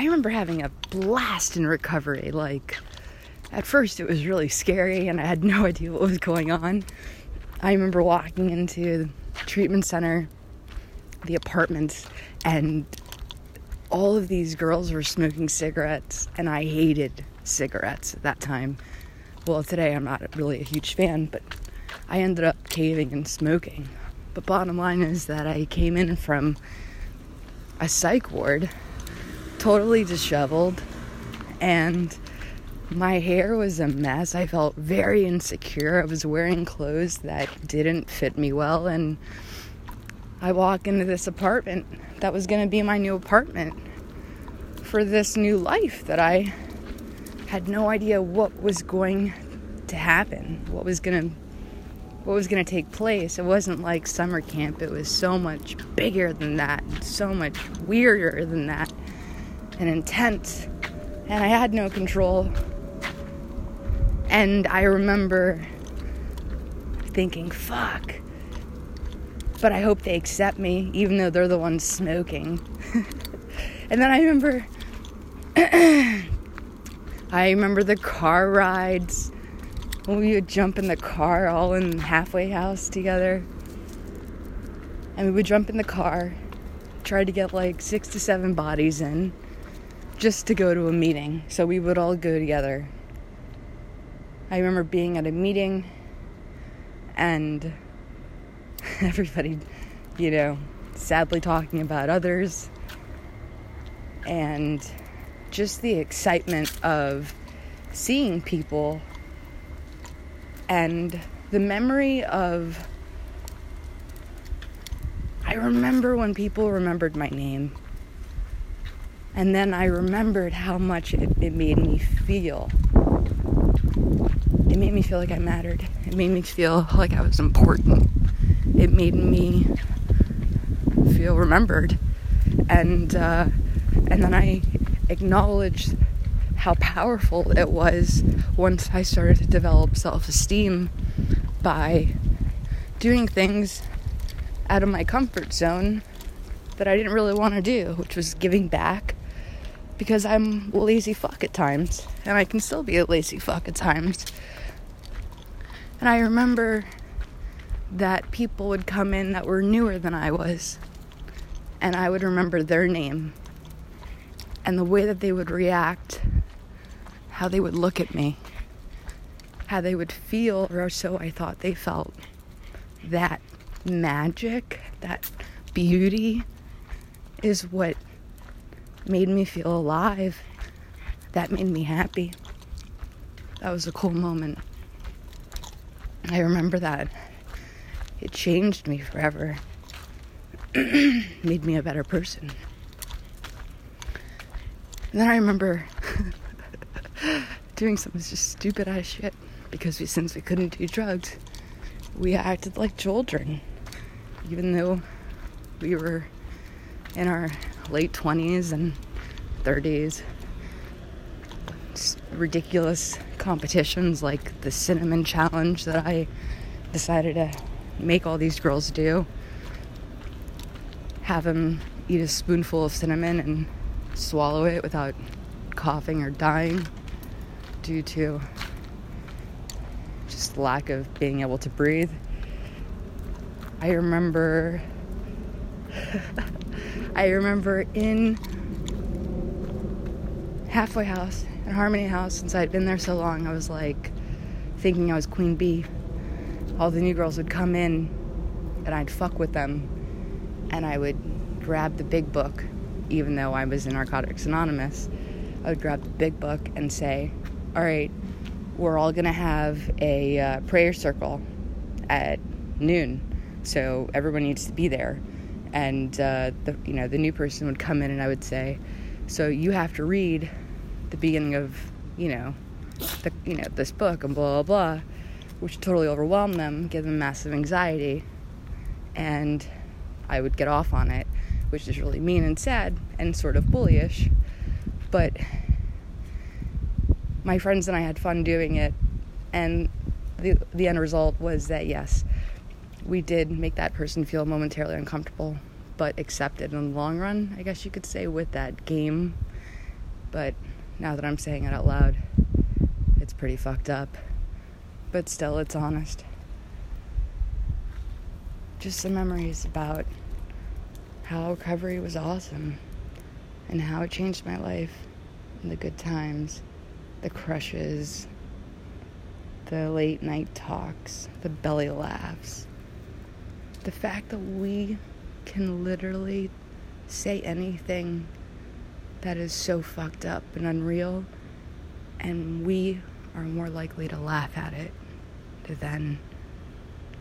I remember having a blast in recovery. Like, at first it was really scary and I had no idea what was going on. I remember walking into the treatment center, the apartments, and all of these girls were smoking cigarettes, and I hated cigarettes at that time. Well, today I'm not really a huge fan, but I ended up caving and smoking. But bottom line is that I came in from a psych ward, totally disheveled, and my hair was a mess. I felt very insecure. I was wearing clothes that didn't fit me well, and I walk into this apartment that was going to be my new apartment for this new life that I had no idea what was going to happen, what was going to what was going to take place. It wasn't like summer camp. It was so much bigger than that, so much weirder than that, and intense. And I had no control. And I remember thinking, fuck. But I hope they accept me, even though they're the ones smoking. and then I remember. I remember the car rides we would jump in the car all in halfway house together. And we would jump in the car, try to get like six to seven bodies in just to go to a meeting. So we would all go together. I remember being at a meeting and everybody, you know, sadly talking about others and just the excitement of seeing people and the memory of I remember when people remembered my name. And then I remembered how much it, it, made me feel. It made me feel like I mattered. It made me feel like I was important. It made me feel remembered. And uh, and then I acknowledged how powerful it was once I started to develop self esteem by doing things out of my comfort zone that I didn't really want to do, which was giving back because I'm a lazy fuck at times, and I can still be a lazy fuck at times. And I remember that people would come in that were newer than I was, and I would remember their name and the way that they would react how they would look at me, how they would feel, or so I thought they felt. That magic, that beauty is what made me feel alive. That made me happy. That was a cool moment. I remember that. It changed me forever. made me a better person. And then I remember doing some just stupid ass shit because we, since we couldn't do drugs, we acted like children, even though we were in our late 20s and 30s. Just ridiculous competitions like the cinnamon challenge that I decided to make all these girls do. Have them eat a spoonful of cinnamon and swallow it without coughing or dying due to just lack of being able to breathe. I remember I remember in halfway house and Harmony House since I'd been there so long, I was like thinking I was Queen Bee. All the new girls would come in and I'd fuck with them and I would grab the big book, even though I was in Narcotics Anonymous. I would grab the big book and say, all right, we're all going to have a uh, prayer circle at noon. So everyone needs to be there. And uh, the you know the new person would come in and I would say, so you have to read the beginning of you know the you know this book and blah blah blah, which totally overwhelmed them, give them massive anxiety, and I would get off on it, which is really mean and sad and sort of bullyish, but my friends and I had fun doing it, and the the end result was that yes, we did make that person feel momentarily uncomfortable, but accepted in the long run. I guess you could say with that game But now that I'm saying it out loud, it's pretty fucked up. But still, it's honest. Just some memories about how recovery was awesome and how it changed my life. The good times, the crushes, the late night talks, the belly laughs. The fact that we can literally say anything that is so fucked up and unreal, and we are more likely to laugh at it than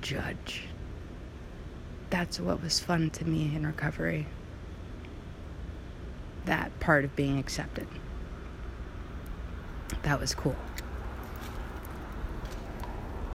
judge. That's what was fun to me in recovery. That part of being accepted. That was cool.